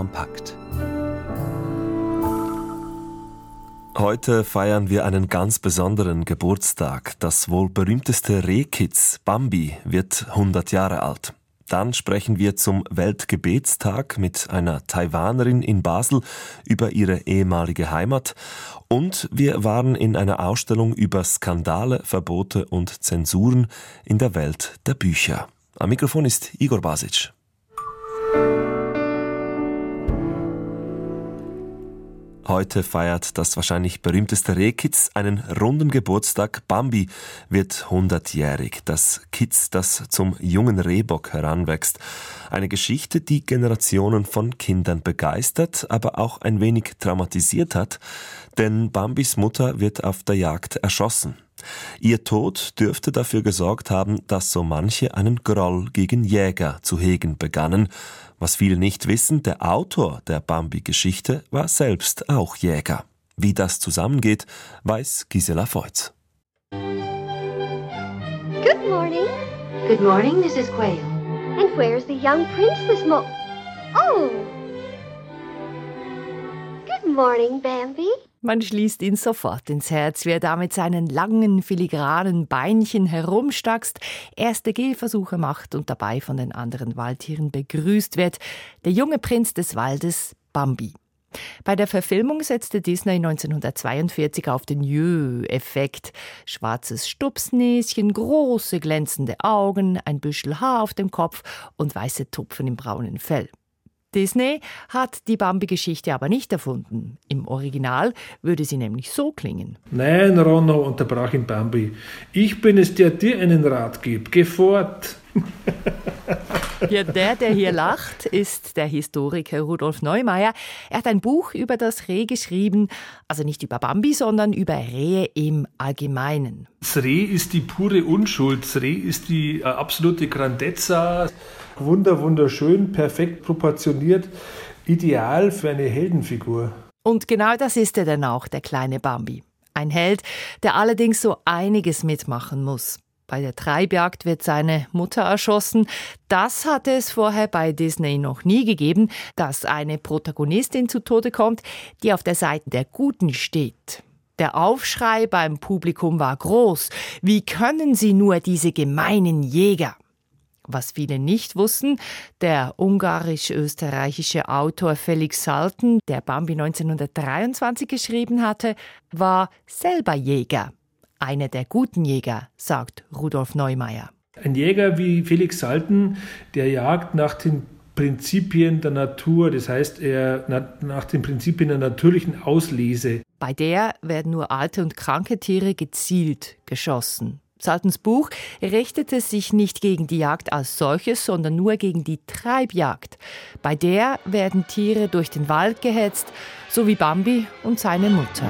kompakt. Heute feiern wir einen ganz besonderen Geburtstag. Das wohl berühmteste Rehkitz, Bambi, wird 100 Jahre alt. Dann sprechen wir zum Weltgebetstag mit einer Taiwanerin in Basel über ihre ehemalige Heimat und wir waren in einer Ausstellung über Skandale, Verbote und Zensuren in der Welt der Bücher. Am Mikrofon ist Igor Basic. Heute feiert das wahrscheinlich berühmteste Rehkitz einen runden Geburtstag. Bambi wird 100-jährig. Das Kitz, das zum jungen Rehbock heranwächst. Eine Geschichte, die Generationen von Kindern begeistert, aber auch ein wenig traumatisiert hat. Denn Bambis Mutter wird auf der Jagd erschossen. Ihr Tod dürfte dafür gesorgt haben, dass so manche einen Groll gegen Jäger zu hegen begannen was viele nicht wissen, der Autor der Bambi-Geschichte war selbst auch Jäger. Wie das zusammengeht, weiß Gisela Feutz. Good morning. Good morning, Mrs. Quayle. And where's the young prince this mo... Oh! Good morning, Bambi. Man schließt ihn sofort ins Herz, wer da mit seinen langen, filigranen Beinchen herumstackst, erste Gehversuche macht und dabei von den anderen Waldtieren begrüßt wird. Der junge Prinz des Waldes, Bambi. Bei der Verfilmung setzte Disney 1942 auf den Jö-Effekt. Schwarzes Stupsnäschen, große glänzende Augen, ein Büschel Haar auf dem Kopf und weiße Tupfen im braunen Fell. Disney hat die Bambi-Geschichte aber nicht erfunden. Im Original würde sie nämlich so klingen. Nein, Ronno, unterbrach ihn Bambi. Ich bin es, der dir einen Rat gibt. Geh fort. Ja, der, der hier lacht, ist der Historiker Rudolf Neumeier. Er hat ein Buch über das Reh geschrieben, also nicht über Bambi, sondern über Rehe im Allgemeinen. Das Reh ist die pure Unschuld. Das Reh ist die äh, absolute Grandezza wunder, wunderschön, perfekt proportioniert, ideal für eine Heldenfigur. Und genau das ist er dann auch, der kleine Bambi. Ein Held, der allerdings so einiges mitmachen muss. Bei der Treibjagd wird seine Mutter erschossen. Das hatte es vorher bei Disney noch nie gegeben, dass eine Protagonistin zu Tode kommt, die auf der Seite der Guten steht. Der Aufschrei beim Publikum war groß. Wie können sie nur diese gemeinen Jäger? Was viele nicht wussten, der ungarisch-österreichische Autor Felix Salten, der Bambi 1923 geschrieben hatte, war selber Jäger. Einer der guten Jäger, sagt Rudolf Neumeier. Ein Jäger wie Felix Salten, der jagt nach den Prinzipien der Natur, das heißt, er nach den Prinzipien der natürlichen Auslese. Bei der werden nur alte und kranke Tiere gezielt geschossen. Saltens Buch richtete sich nicht gegen die Jagd als solches, sondern nur gegen die Treibjagd. Bei der werden Tiere durch den Wald gehetzt, so wie Bambi und seine Mutter.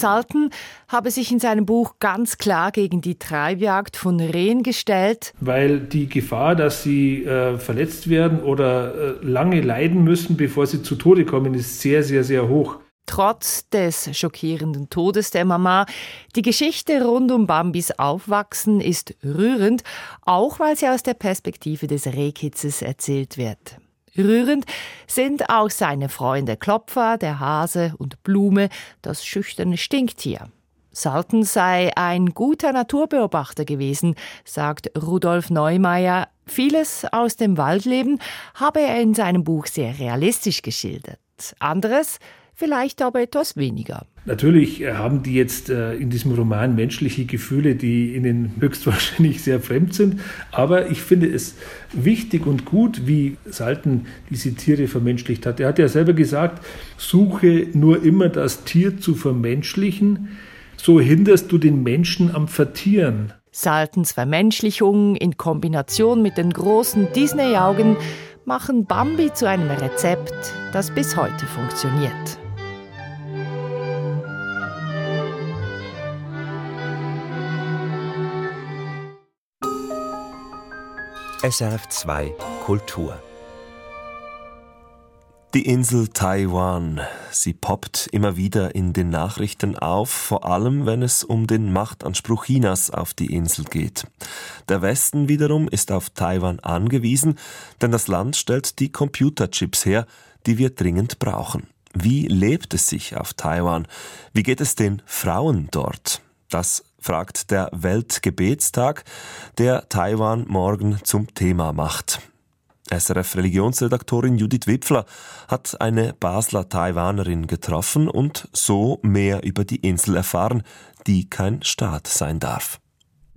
Salten habe sich in seinem Buch ganz klar gegen die Treibjagd von Rehen gestellt. Weil die Gefahr, dass sie äh, verletzt werden oder äh, lange leiden müssen, bevor sie zu Tode kommen, ist sehr, sehr, sehr hoch. Trotz des schockierenden Todes der Mama, die Geschichte rund um Bambis Aufwachsen ist rührend, auch weil sie aus der Perspektive des Rehkitzes erzählt wird. Rührend sind auch seine Freunde Klopfer, der Hase und Blume, das schüchterne Stinktier. Salten sei ein guter Naturbeobachter gewesen, sagt Rudolf Neumeier. Vieles aus dem Waldleben habe er in seinem Buch sehr realistisch geschildert. Anderes vielleicht aber etwas weniger. Natürlich äh, haben die jetzt äh, in diesem Roman menschliche Gefühle, die ihnen höchstwahrscheinlich sehr fremd sind. Aber ich finde es wichtig und gut, wie Salten diese Tiere vermenschlicht hat. Er hat ja selber gesagt, suche nur immer das Tier zu vermenschlichen, so hinderst du den Menschen am Vertieren. Saltens Vermenschlichung in Kombination mit den großen Disney-Augen machen Bambi zu einem Rezept, das bis heute funktioniert. SRF 2 Kultur Die Insel Taiwan, sie poppt immer wieder in den Nachrichten auf, vor allem wenn es um den Machtanspruch Chinas auf die Insel geht. Der Westen wiederum ist auf Taiwan angewiesen, denn das Land stellt die Computerchips her, die wir dringend brauchen. Wie lebt es sich auf Taiwan? Wie geht es den Frauen dort? Das fragt der Weltgebetstag, der Taiwan morgen zum Thema macht. SRF-Religionsredaktorin Judith Wipfler hat eine Basler Taiwanerin getroffen und so mehr über die Insel erfahren, die kein Staat sein darf.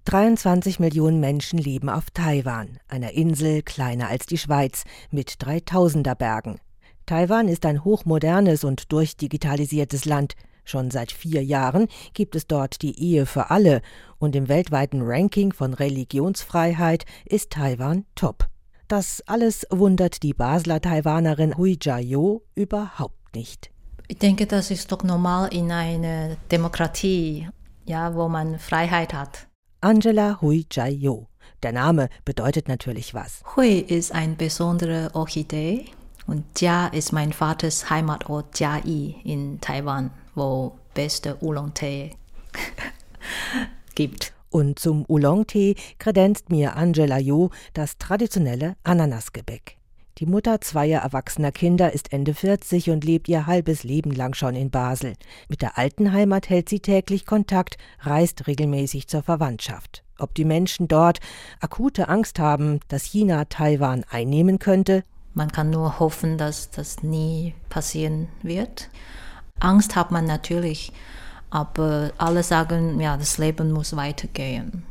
23 Millionen Menschen leben auf Taiwan, einer Insel kleiner als die Schweiz mit 3000er Bergen. Taiwan ist ein hochmodernes und durchdigitalisiertes Land. Schon seit vier Jahren gibt es dort die Ehe für alle und im weltweiten Ranking von Religionsfreiheit ist Taiwan top. Das alles wundert die Basler Taiwanerin Hui Jia-yo überhaupt nicht. Ich denke, das ist doch normal in einer Demokratie, ja, wo man Freiheit hat. Angela Hui Jia-yo. Der Name bedeutet natürlich was. Hui ist eine besondere Orchidee und Jia ist mein Vaters Heimatort Jiayi in Taiwan, wo beste Oolong-Tee gibt. Und zum Oolong-Tee kredenzt mir Angela Jo das traditionelle Ananasgebäck. Die Mutter zweier erwachsener Kinder ist Ende 40 und lebt ihr halbes Leben lang schon in Basel. Mit der alten Heimat hält sie täglich Kontakt, reist regelmäßig zur Verwandtschaft. Ob die Menschen dort akute Angst haben, dass China Taiwan einnehmen könnte? Man kann nur hoffen, dass das nie passieren wird. Angst hat man natürlich, aber alle sagen, ja, das Leben muss weitergehen.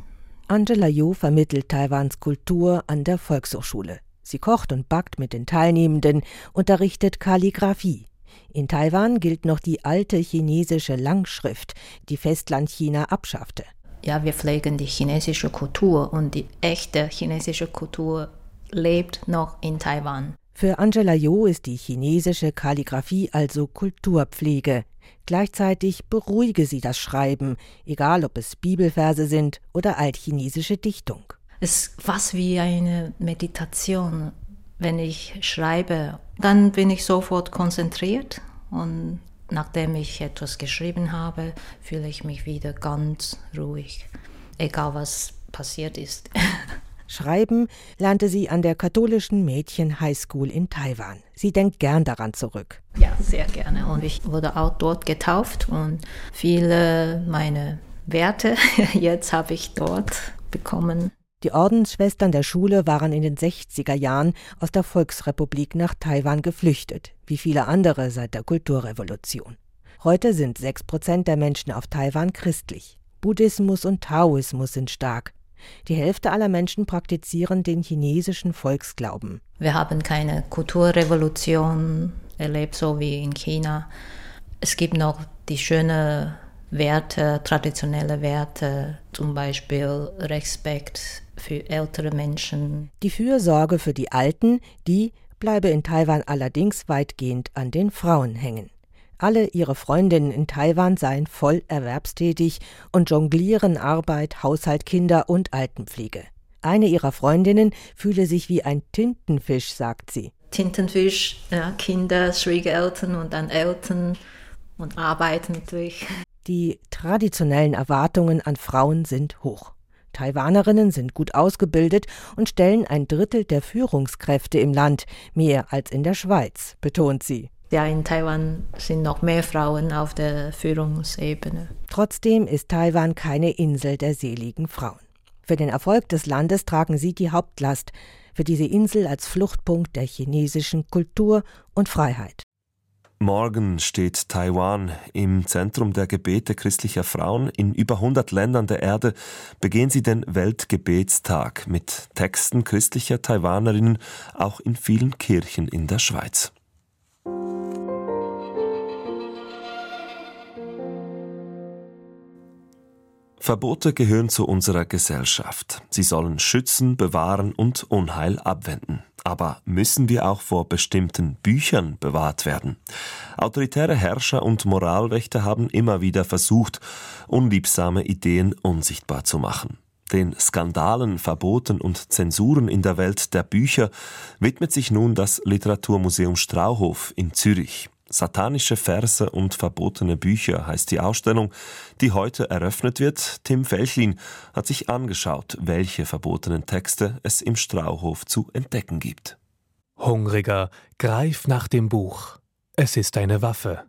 Angela Yu vermittelt Taiwans Kultur an der Volkshochschule. Sie kocht und backt mit den Teilnehmenden, unterrichtet Kalligraphie. In Taiwan gilt noch die alte chinesische Langschrift, die Festlandchina abschaffte. Ja, wir pflegen die chinesische Kultur und die echte chinesische Kultur lebt noch in Taiwan. Für Angela Jo ist die chinesische Kalligraphie also Kulturpflege. Gleichzeitig beruhige sie das Schreiben, egal ob es Bibelverse sind oder altchinesische Dichtung. Es ist fast wie eine Meditation. Wenn ich schreibe, dann bin ich sofort konzentriert und nachdem ich etwas geschrieben habe, fühle ich mich wieder ganz ruhig, egal was passiert ist. Schreiben lernte sie an der katholischen Mädchen High School in Taiwan. Sie denkt gern daran zurück. Ja, sehr gerne. Und ich wurde auch dort getauft und viele meine Werte jetzt habe ich dort bekommen. Die Ordensschwestern der Schule waren in den 60er Jahren aus der Volksrepublik nach Taiwan geflüchtet, wie viele andere seit der Kulturrevolution. Heute sind sechs Prozent der Menschen auf Taiwan christlich. Buddhismus und Taoismus sind stark. Die Hälfte aller Menschen praktizieren den chinesischen Volksglauben. Wir haben keine Kulturrevolution erlebt, so wie in China. Es gibt noch die schönen Werte, traditionelle Werte, zum Beispiel Respekt für ältere Menschen. Die Fürsorge für die Alten, die bleibe in Taiwan allerdings weitgehend an den Frauen hängen. Alle ihre Freundinnen in Taiwan seien voll erwerbstätig und jonglieren Arbeit, Haushalt, Kinder und Altenpflege. Eine ihrer Freundinnen fühle sich wie ein Tintenfisch, sagt sie. Tintenfisch, ja, Kinder, Schwiegereltern und dann Eltern und Arbeit natürlich. Die traditionellen Erwartungen an Frauen sind hoch. Taiwanerinnen sind gut ausgebildet und stellen ein Drittel der Führungskräfte im Land, mehr als in der Schweiz, betont sie. Ja, in Taiwan sind noch mehr Frauen auf der Führungsebene. Trotzdem ist Taiwan keine Insel der seligen Frauen. Für den Erfolg des Landes tragen sie die Hauptlast, für diese Insel als Fluchtpunkt der chinesischen Kultur und Freiheit. Morgen steht Taiwan im Zentrum der Gebete christlicher Frauen. In über 100 Ländern der Erde begehen sie den Weltgebetstag mit Texten christlicher Taiwanerinnen, auch in vielen Kirchen in der Schweiz. Verbote gehören zu unserer Gesellschaft. Sie sollen schützen, bewahren und Unheil abwenden. Aber müssen wir auch vor bestimmten Büchern bewahrt werden? Autoritäre Herrscher und Moralwächter haben immer wieder versucht, unliebsame Ideen unsichtbar zu machen. Den Skandalen, Verboten und Zensuren in der Welt der Bücher widmet sich nun das Literaturmuseum Strauhof in Zürich. Satanische Verse und verbotene Bücher heißt die Ausstellung, die heute eröffnet wird. Tim Felchlin hat sich angeschaut, welche verbotenen Texte es im Strauhof zu entdecken gibt. Hungriger, greif nach dem Buch. Es ist eine Waffe.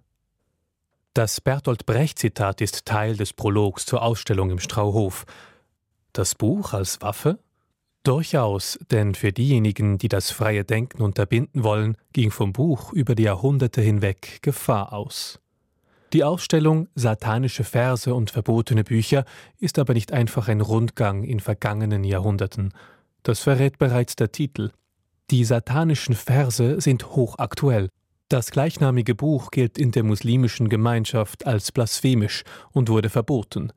Das Bertolt Brecht-Zitat ist Teil des Prologs zur Ausstellung im Strauhof. Das Buch als Waffe? Durchaus, denn für diejenigen, die das freie Denken unterbinden wollen, ging vom Buch über die Jahrhunderte hinweg Gefahr aus. Die Ausstellung Satanische Verse und verbotene Bücher ist aber nicht einfach ein Rundgang in vergangenen Jahrhunderten. Das verrät bereits der Titel. Die satanischen Verse sind hochaktuell. Das gleichnamige Buch gilt in der muslimischen Gemeinschaft als blasphemisch und wurde verboten.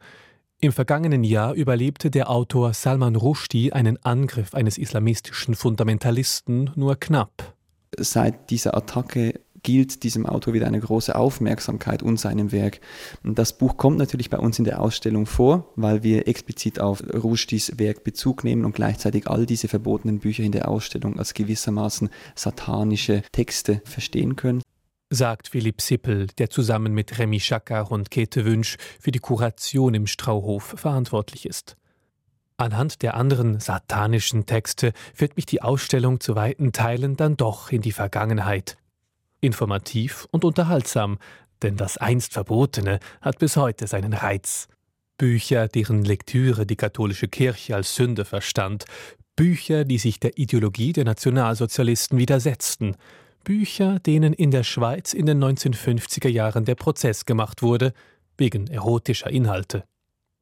Im vergangenen Jahr überlebte der Autor Salman Rushdie einen Angriff eines islamistischen Fundamentalisten nur knapp. Seit dieser Attacke gilt diesem Autor wieder eine große Aufmerksamkeit und seinem Werk. Das Buch kommt natürlich bei uns in der Ausstellung vor, weil wir explizit auf Rushdies Werk Bezug nehmen und gleichzeitig all diese verbotenen Bücher in der Ausstellung als gewissermaßen satanische Texte verstehen können sagt Philipp Sippel, der zusammen mit Remy Schacker und Käthe Wünsch für die Kuration im Strauhof verantwortlich ist. Anhand der anderen satanischen Texte führt mich die Ausstellung zu weiten Teilen dann doch in die Vergangenheit. Informativ und unterhaltsam, denn das einst Verbotene hat bis heute seinen Reiz. Bücher, deren Lektüre die katholische Kirche als Sünde verstand, Bücher, die sich der Ideologie der Nationalsozialisten widersetzten, Bücher, denen in der Schweiz in den 1950er Jahren der Prozess gemacht wurde, wegen erotischer Inhalte.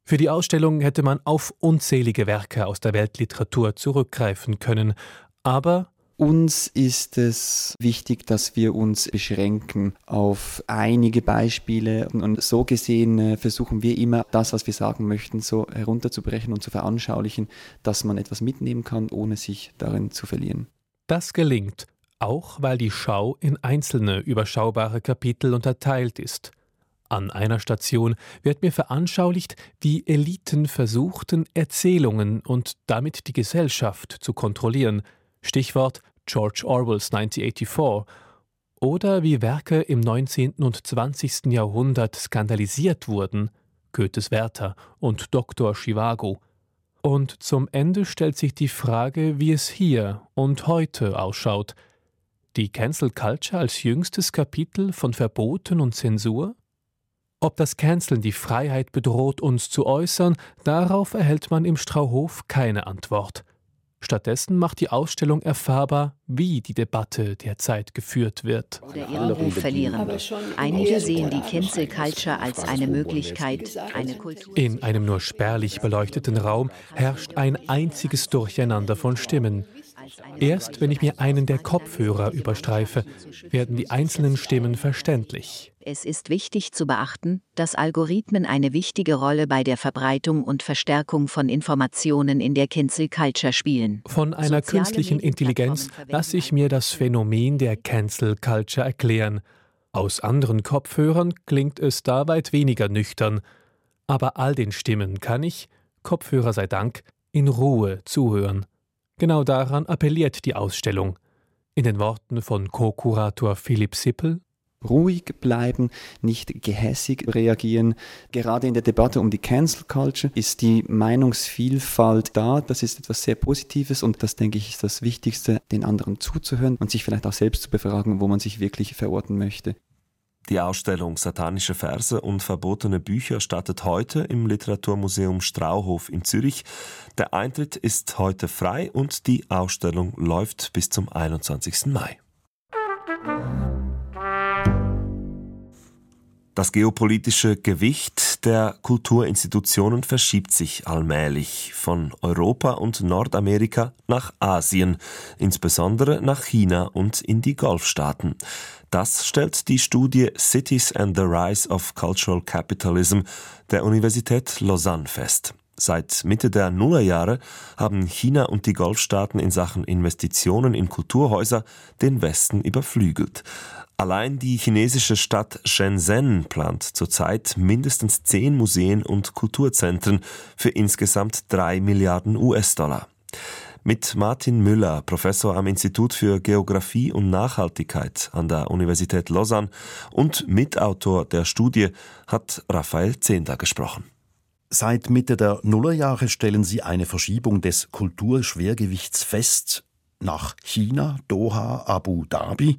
Für die Ausstellung hätte man auf unzählige Werke aus der Weltliteratur zurückgreifen können, aber uns ist es wichtig, dass wir uns beschränken auf einige Beispiele und so gesehen äh, versuchen wir immer das, was wir sagen möchten, so herunterzubrechen und zu veranschaulichen, dass man etwas mitnehmen kann, ohne sich darin zu verlieren. Das gelingt, auch weil die Schau in einzelne überschaubare Kapitel unterteilt ist. An einer Station wird mir veranschaulicht, wie Eliten versuchten, Erzählungen und damit die Gesellschaft zu kontrollieren. Stichwort George Orwells 1984. Oder wie Werke im 19. und 20. Jahrhundert skandalisiert wurden. Goethes Werther und Dr. Chivago. Und zum Ende stellt sich die Frage, wie es hier und heute ausschaut – die Cancel Culture als jüngstes Kapitel von Verboten und Zensur? Ob das Canceln die Freiheit bedroht, uns zu äußern, darauf erhält man im Strauhof keine Antwort. Stattdessen macht die Ausstellung erfahrbar, wie die Debatte derzeit geführt wird. Oder ihren Ruf verlieren. Einige sehen die Cancel Culture als eine Möglichkeit, eine Kultur. In einem nur spärlich beleuchteten Raum herrscht ein einziges Durcheinander von Stimmen. Erst wenn ich mir einen der Kopfhörer überstreife, werden die einzelnen Stimmen verständlich. Es ist wichtig zu beachten, dass Algorithmen eine wichtige Rolle bei der Verbreitung und Verstärkung von Informationen in der Cancel Culture spielen. Von einer Soziale künstlichen Intelligenz lasse ich mir das Phänomen der Cancel Culture erklären. Aus anderen Kopfhörern klingt es da weit weniger nüchtern. Aber all den Stimmen kann ich, Kopfhörer sei Dank, in Ruhe zuhören. Genau daran appelliert die Ausstellung. In den Worten von Co-Kurator Philipp Sippel ruhig bleiben, nicht gehässig reagieren. Gerade in der Debatte um die Cancel Culture ist die Meinungsvielfalt da. Das ist etwas sehr Positives und das, denke ich, ist das Wichtigste, den anderen zuzuhören und sich vielleicht auch selbst zu befragen, wo man sich wirklich verorten möchte. Die Ausstellung Satanische Verse und verbotene Bücher startet heute im Literaturmuseum Strauhof in Zürich. Der Eintritt ist heute frei und die Ausstellung läuft bis zum 21. Mai. Das geopolitische Gewicht der Kulturinstitutionen verschiebt sich allmählich von Europa und Nordamerika nach Asien, insbesondere nach China und in die Golfstaaten. Das stellt die Studie Cities and the Rise of Cultural Capitalism der Universität Lausanne fest. Seit Mitte der Nullerjahre haben China und die Golfstaaten in Sachen Investitionen in Kulturhäuser den Westen überflügelt. Allein die chinesische Stadt Shenzhen plant zurzeit mindestens zehn Museen und Kulturzentren für insgesamt drei Milliarden US-Dollar. Mit Martin Müller, Professor am Institut für Geographie und Nachhaltigkeit an der Universität Lausanne und Mitautor der Studie, hat Raphael Zehnder gesprochen. Seit Mitte der Nullerjahre stellen Sie eine Verschiebung des Kulturschwergewichts fest nach China, Doha, Abu Dhabi.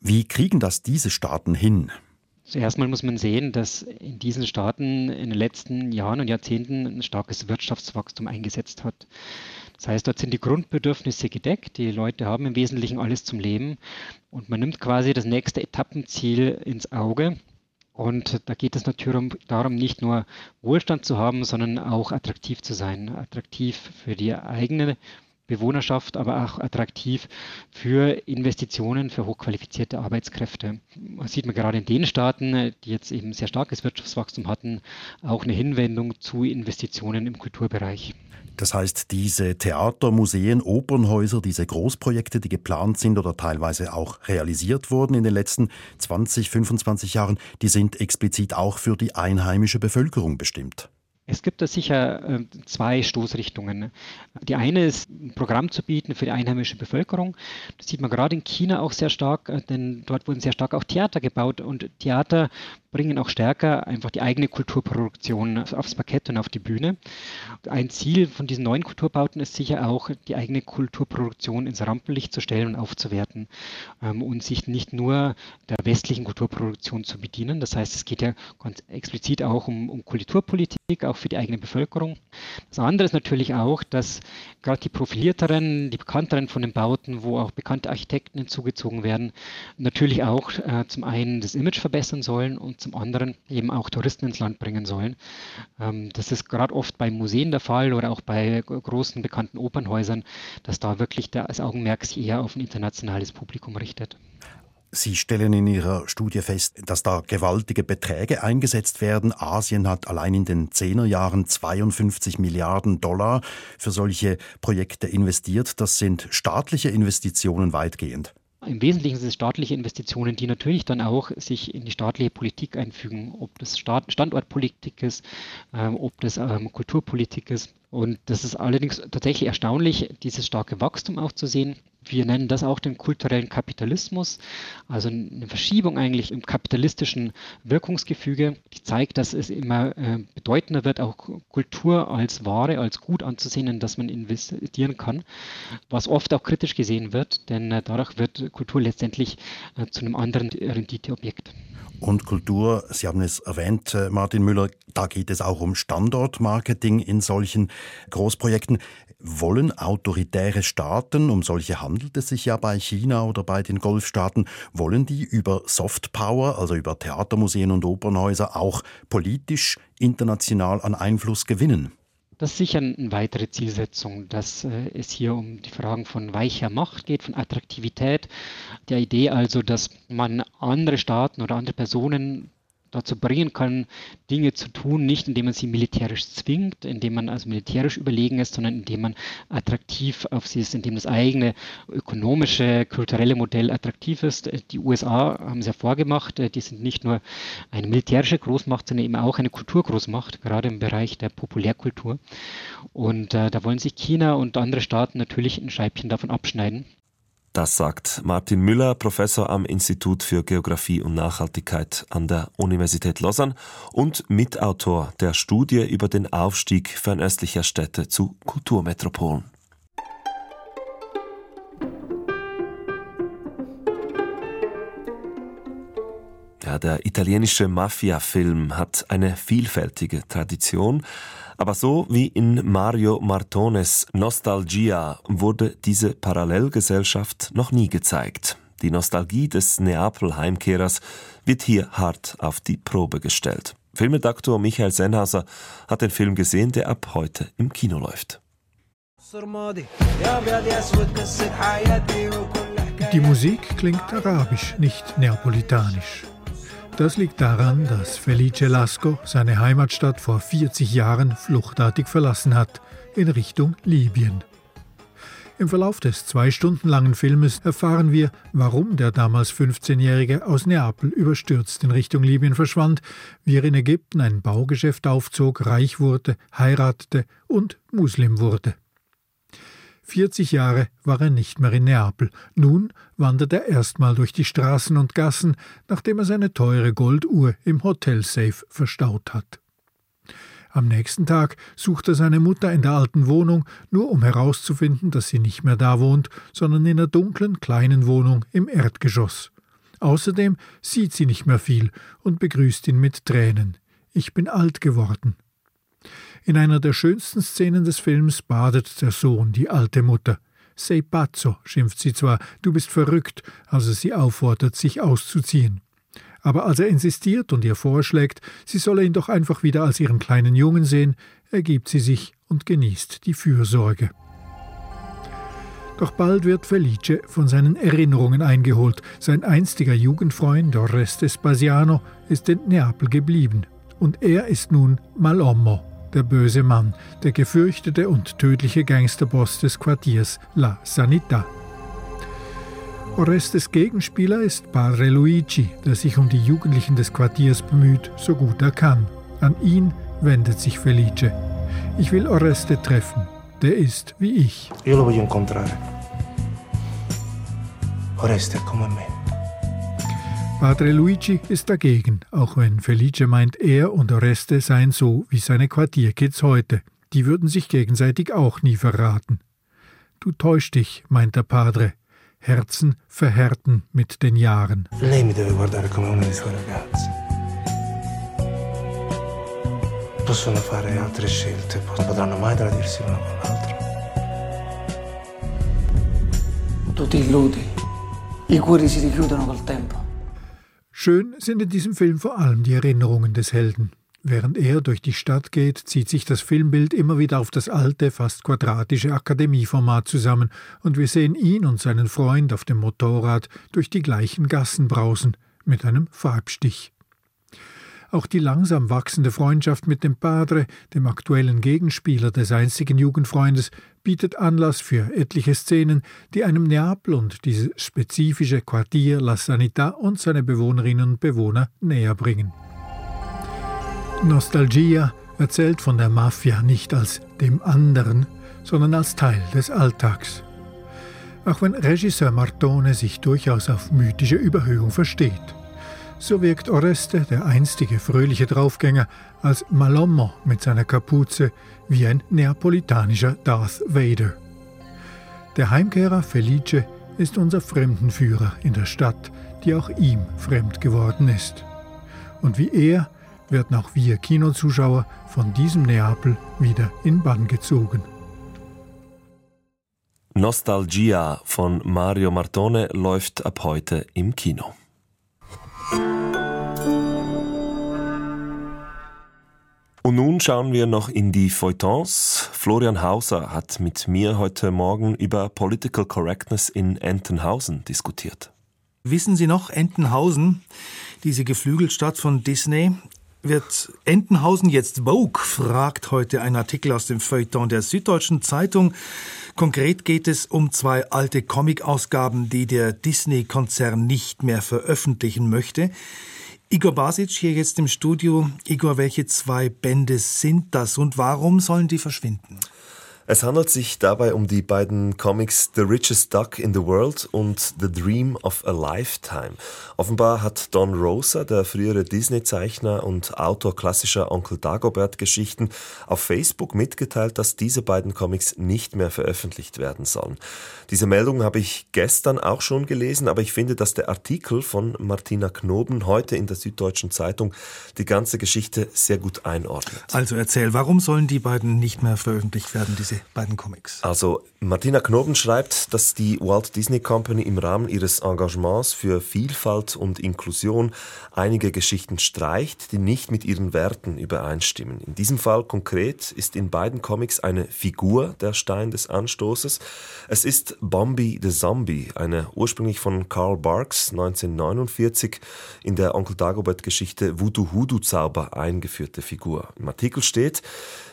Wie kriegen das diese Staaten hin? Zuerst mal muss man sehen, dass in diesen Staaten in den letzten Jahren und Jahrzehnten ein starkes Wirtschaftswachstum eingesetzt hat. Das heißt, dort sind die Grundbedürfnisse gedeckt. Die Leute haben im Wesentlichen alles zum Leben. Und man nimmt quasi das nächste Etappenziel ins Auge. Und da geht es natürlich darum, nicht nur Wohlstand zu haben, sondern auch attraktiv zu sein. Attraktiv für die eigene Bewohnerschaft, aber auch attraktiv für Investitionen für hochqualifizierte Arbeitskräfte. Das sieht man gerade in den Staaten, die jetzt eben sehr starkes Wirtschaftswachstum hatten, auch eine Hinwendung zu Investitionen im Kulturbereich. Das heißt, diese Theater, Museen, Opernhäuser, diese Großprojekte, die geplant sind oder teilweise auch realisiert wurden in den letzten 20, 25 Jahren, die sind explizit auch für die einheimische Bevölkerung bestimmt. Es gibt da sicher äh, zwei Stoßrichtungen. Die eine ist, ein Programm zu bieten für die einheimische Bevölkerung. Das sieht man gerade in China auch sehr stark, äh, denn dort wurden sehr stark auch Theater gebaut und Theater bringen auch stärker einfach die eigene Kulturproduktion aufs Parkett und auf die Bühne. Ein Ziel von diesen neuen Kulturbauten ist sicher auch, die eigene Kulturproduktion ins Rampenlicht zu stellen und aufzuwerten ähm, und sich nicht nur der westlichen Kulturproduktion zu bedienen. Das heißt, es geht ja ganz explizit auch um, um Kulturpolitik, auch für die eigene Bevölkerung. Das andere ist natürlich auch, dass gerade die profilierteren, die bekannteren von den Bauten, wo auch bekannte Architekten hinzugezogen werden, natürlich auch äh, zum einen das Image verbessern sollen und zum anderen eben auch Touristen ins Land bringen sollen. Ähm, das ist gerade oft bei Museen der Fall oder auch bei großen bekannten Opernhäusern, dass da wirklich das Augenmerk sich eher auf ein internationales Publikum richtet. Sie stellen in Ihrer Studie fest, dass da gewaltige Beträge eingesetzt werden. Asien hat allein in den Zehnerjahren 52 Milliarden Dollar für solche Projekte investiert. Das sind staatliche Investitionen weitgehend. Im Wesentlichen sind es staatliche Investitionen, die natürlich dann auch sich in die staatliche Politik einfügen, ob das Standortpolitik ist, ähm, ob das ähm, Kulturpolitik ist. Und das ist allerdings tatsächlich erstaunlich, dieses starke Wachstum auch zu sehen. Wir nennen das auch den kulturellen Kapitalismus, also eine Verschiebung eigentlich im kapitalistischen Wirkungsgefüge, die zeigt, dass es immer äh, bedeutender wird, auch Kultur als Ware, als Gut anzusehen, in das man investieren kann, was oft auch kritisch gesehen wird, denn äh, dadurch wird Kultur letztendlich äh, zu einem anderen Renditeobjekt und Kultur. Sie haben es erwähnt, äh, Martin Müller, da geht es auch um Standortmarketing in solchen Großprojekten. Wollen autoritäre Staaten, um solche handelt es sich ja bei China oder bei den Golfstaaten, wollen die über Softpower, also über Theatermuseen und Opernhäuser, auch politisch international an Einfluss gewinnen? Das ist sicher eine weitere Zielsetzung, dass äh, es hier um die Fragen von weicher Macht geht, von Attraktivität. Der Idee also, dass man andere Staaten oder andere Personen dazu bringen kann, Dinge zu tun, nicht indem man sie militärisch zwingt, indem man also militärisch überlegen ist, sondern indem man attraktiv auf sie ist, indem das eigene ökonomische, kulturelle Modell attraktiv ist. Die USA haben es ja vorgemacht, die sind nicht nur eine militärische Großmacht, sondern eben auch eine Kulturgroßmacht, gerade im Bereich der Populärkultur. Und äh, da wollen sich China und andere Staaten natürlich ein Scheibchen davon abschneiden. Das sagt Martin Müller, Professor am Institut für Geographie und Nachhaltigkeit an der Universität Lausanne und Mitautor der Studie über den Aufstieg fernöstlicher Städte zu Kulturmetropolen. Ja, der italienische Mafia-Film hat eine vielfältige Tradition. Aber so wie in Mario Martones Nostalgia wurde diese Parallelgesellschaft noch nie gezeigt. Die Nostalgie des Neapel-Heimkehrers wird hier hart auf die Probe gestellt. Filmredaktor Michael Sennhauser hat den Film gesehen, der ab heute im Kino läuft. Die Musik klingt arabisch, nicht neapolitanisch. Das liegt daran, dass Felice Lasco seine Heimatstadt vor 40 Jahren fluchtartig verlassen hat, in Richtung Libyen. Im Verlauf des zwei Stunden langen Filmes erfahren wir, warum der damals 15-Jährige aus Neapel überstürzt in Richtung Libyen verschwand, wie er in Ägypten ein Baugeschäft aufzog, reich wurde, heiratete und Muslim wurde. 40 Jahre war er nicht mehr in Neapel. Nun wandert er erstmal durch die Straßen und Gassen, nachdem er seine teure Golduhr im Hotelsafe verstaut hat. Am nächsten Tag sucht er seine Mutter in der alten Wohnung, nur um herauszufinden, dass sie nicht mehr da wohnt, sondern in einer dunklen kleinen Wohnung im Erdgeschoss. Außerdem sieht sie nicht mehr viel und begrüßt ihn mit Tränen. Ich bin alt geworden. In einer der schönsten Szenen des Films badet der Sohn die alte Mutter. Sei pazzo, schimpft sie zwar, du bist verrückt, als er sie auffordert, sich auszuziehen. Aber als er insistiert und ihr vorschlägt, sie solle ihn doch einfach wieder als ihren kleinen Jungen sehen, ergibt sie sich und genießt die Fürsorge. Doch bald wird Felice von seinen Erinnerungen eingeholt. Sein einstiger Jugendfreund Oreste Spasiano ist in Neapel geblieben. Und er ist nun Malommo, der böse Mann, der gefürchtete und tödliche Gangsterboss des Quartiers La Sanità. Orestes Gegenspieler ist Padre Luigi, der sich um die Jugendlichen des Quartiers bemüht, so gut er kann. An ihn wendet sich Felice. Ich will Oreste treffen. Der ist wie ich. Io lo voglio incontrare. Oreste è come me. Padre Luigi ist dagegen, auch wenn Felice meint, er und Oreste seien so wie seine Quartierkids heute. Die würden sich gegenseitig auch nie verraten. Du täuschst dich, meint der Padre. Herzen verhärten mit den Jahren. Lei mi deve guardare come una dei suoi ragazzi. Possono fare altre scelte, potranno mai tradirsi l'uno con l'altro. Tu ti illudi. I cuori si richiudono col tempo. Schön sind in diesem Film vor allem die Erinnerungen des Helden. Während er durch die Stadt geht, zieht sich das Filmbild immer wieder auf das alte, fast quadratische Akademieformat zusammen, und wir sehen ihn und seinen Freund auf dem Motorrad durch die gleichen Gassen brausen, mit einem Farbstich. Auch die langsam wachsende Freundschaft mit dem Padre, dem aktuellen Gegenspieler des einzigen Jugendfreundes, bietet Anlass für etliche Szenen, die einem Neapel und dieses spezifische Quartier La Sanità und seine Bewohnerinnen und Bewohner näher bringen. Nostalgia erzählt von der Mafia nicht als dem anderen, sondern als Teil des Alltags. Auch wenn Regisseur Martone sich durchaus auf mythische Überhöhung versteht. So wirkt Oreste, der einstige fröhliche Draufgänger, als Malommo mit seiner Kapuze wie ein neapolitanischer Darth Vader. Der Heimkehrer Felice ist unser Fremdenführer in der Stadt, die auch ihm fremd geworden ist. Und wie er werden auch wir Kinozuschauer von diesem Neapel wieder in Bann gezogen. Nostalgia von Mario Martone läuft ab heute im Kino. Und nun schauen wir noch in die Feuilletons. Florian Hauser hat mit mir heute Morgen über Political Correctness in Entenhausen diskutiert. Wissen Sie noch, Entenhausen, diese Geflügelstadt von Disney, wird Entenhausen jetzt Vogue? fragt heute ein Artikel aus dem Feuilleton der Süddeutschen Zeitung. Konkret geht es um zwei alte Comic-Ausgaben, die der Disney-Konzern nicht mehr veröffentlichen möchte. Igor Basic hier jetzt im Studio. Igor, welche zwei Bände sind das und warum sollen die verschwinden? Es handelt sich dabei um die beiden Comics The Richest Duck in the World und The Dream of a Lifetime. Offenbar hat Don Rosa, der frühere Disney-Zeichner und Autor klassischer Onkel Dagobert-Geschichten, auf Facebook mitgeteilt, dass diese beiden Comics nicht mehr veröffentlicht werden sollen. Diese Meldung habe ich gestern auch schon gelesen, aber ich finde, dass der Artikel von Martina Knoben heute in der Süddeutschen Zeitung die ganze Geschichte sehr gut einordnet. Also erzähl, warum sollen die beiden nicht mehr veröffentlicht werden, diese beiden Comics? Also Martina Knoben schreibt, dass die Walt Disney Company im Rahmen ihres Engagements für Vielfalt und Inklusion einige Geschichten streicht, die nicht mit ihren Werten übereinstimmen. In diesem Fall konkret ist in beiden Comics eine Figur der Stein des Anstoßes. Es ist Bombi the Zombie, eine ursprünglich von Karl Barks 1949 in der Onkel Dagobert-Geschichte Voodoo Hoodoo Zauber eingeführte Figur. Im Artikel steht,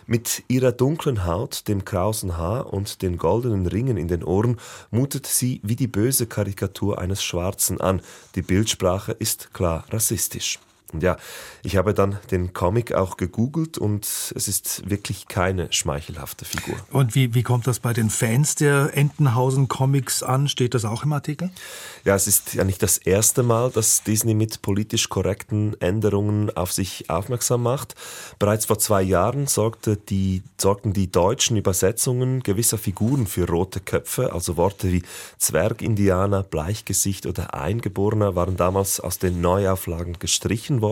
mit ihrer dunklen Haut, dem krausen Haar und den goldenen Ringen in den Ohren mutet sie wie die böse Karikatur eines Schwarzen an. Die Bildsprache ist klar rassistisch. Und ja, ich habe dann den Comic auch gegoogelt und es ist wirklich keine schmeichelhafte Figur. Und wie, wie kommt das bei den Fans der Entenhausen Comics an? Steht das auch im Artikel? Ja, es ist ja nicht das erste Mal, dass Disney mit politisch korrekten Änderungen auf sich aufmerksam macht. Bereits vor zwei Jahren sorgte die, sorgten die deutschen Übersetzungen gewisser Figuren für rote Köpfe, also Worte wie Zwergindianer, Bleichgesicht oder Eingeborener waren damals aus den Neuauflagen gestrichen worden.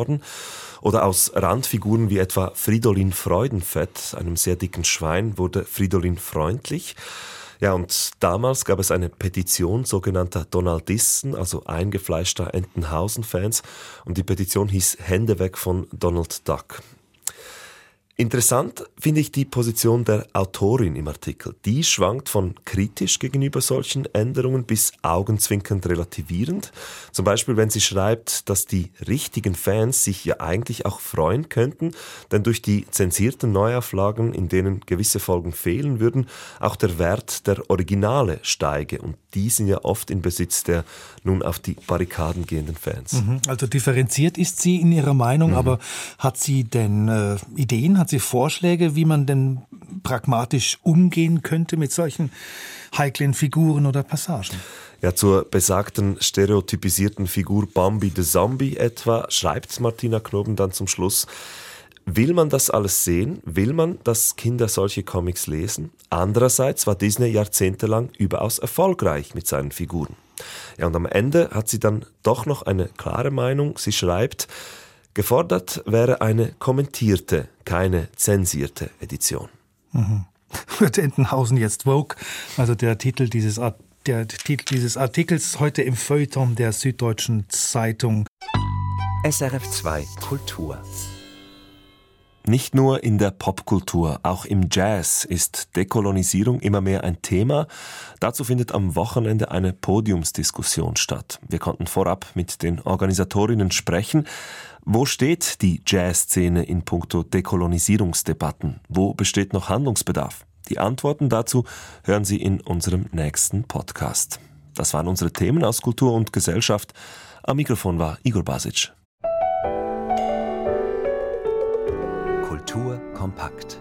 Oder aus Randfiguren wie etwa Fridolin Freudenfett, einem sehr dicken Schwein, wurde Fridolin freundlich. Ja, und damals gab es eine Petition sogenannter Donaldisten, also eingefleischter Entenhausen-Fans, und die Petition hieß Hände weg von Donald Duck. Interessant finde ich die Position der Autorin im Artikel. Die schwankt von kritisch gegenüber solchen Änderungen bis augenzwinkernd relativierend. Zum Beispiel, wenn sie schreibt, dass die richtigen Fans sich ja eigentlich auch freuen könnten, denn durch die zensierten Neuauflagen, in denen gewisse Folgen fehlen würden, auch der Wert der Originale steige. Und die sind ja oft in Besitz der nun auf die Barrikaden gehenden Fans. Mhm. Also differenziert ist sie in ihrer Meinung, mhm. aber hat sie denn äh, Ideen? Hat sie Vorschläge, wie man denn pragmatisch umgehen könnte mit solchen heiklen Figuren oder Passagen? Ja, zur besagten stereotypisierten Figur Bambi the Zombie etwa schreibt Martina Knoben dann zum Schluss, Will man das alles sehen? Will man, dass Kinder solche Comics lesen? Andererseits war Disney jahrzehntelang überaus erfolgreich mit seinen Figuren. Ja, und am Ende hat sie dann doch noch eine klare Meinung. Sie schreibt, Gefordert wäre eine kommentierte, keine zensierte Edition. Mhm. Wird Entenhausen jetzt Vogue? Also der Titel dieses, der Titel dieses Artikels heute im Feuilleton der Süddeutschen Zeitung. SRF 2 Kultur. Nicht nur in der Popkultur, auch im Jazz ist Dekolonisierung immer mehr ein Thema. Dazu findet am Wochenende eine Podiumsdiskussion statt. Wir konnten vorab mit den Organisatorinnen sprechen. Wo steht die Jazzszene in puncto Dekolonisierungsdebatten? Wo besteht noch Handlungsbedarf? Die Antworten dazu hören Sie in unserem nächsten Podcast. Das waren unsere Themen aus Kultur und Gesellschaft. Am Mikrofon war Igor Basic. Kultur kompakt.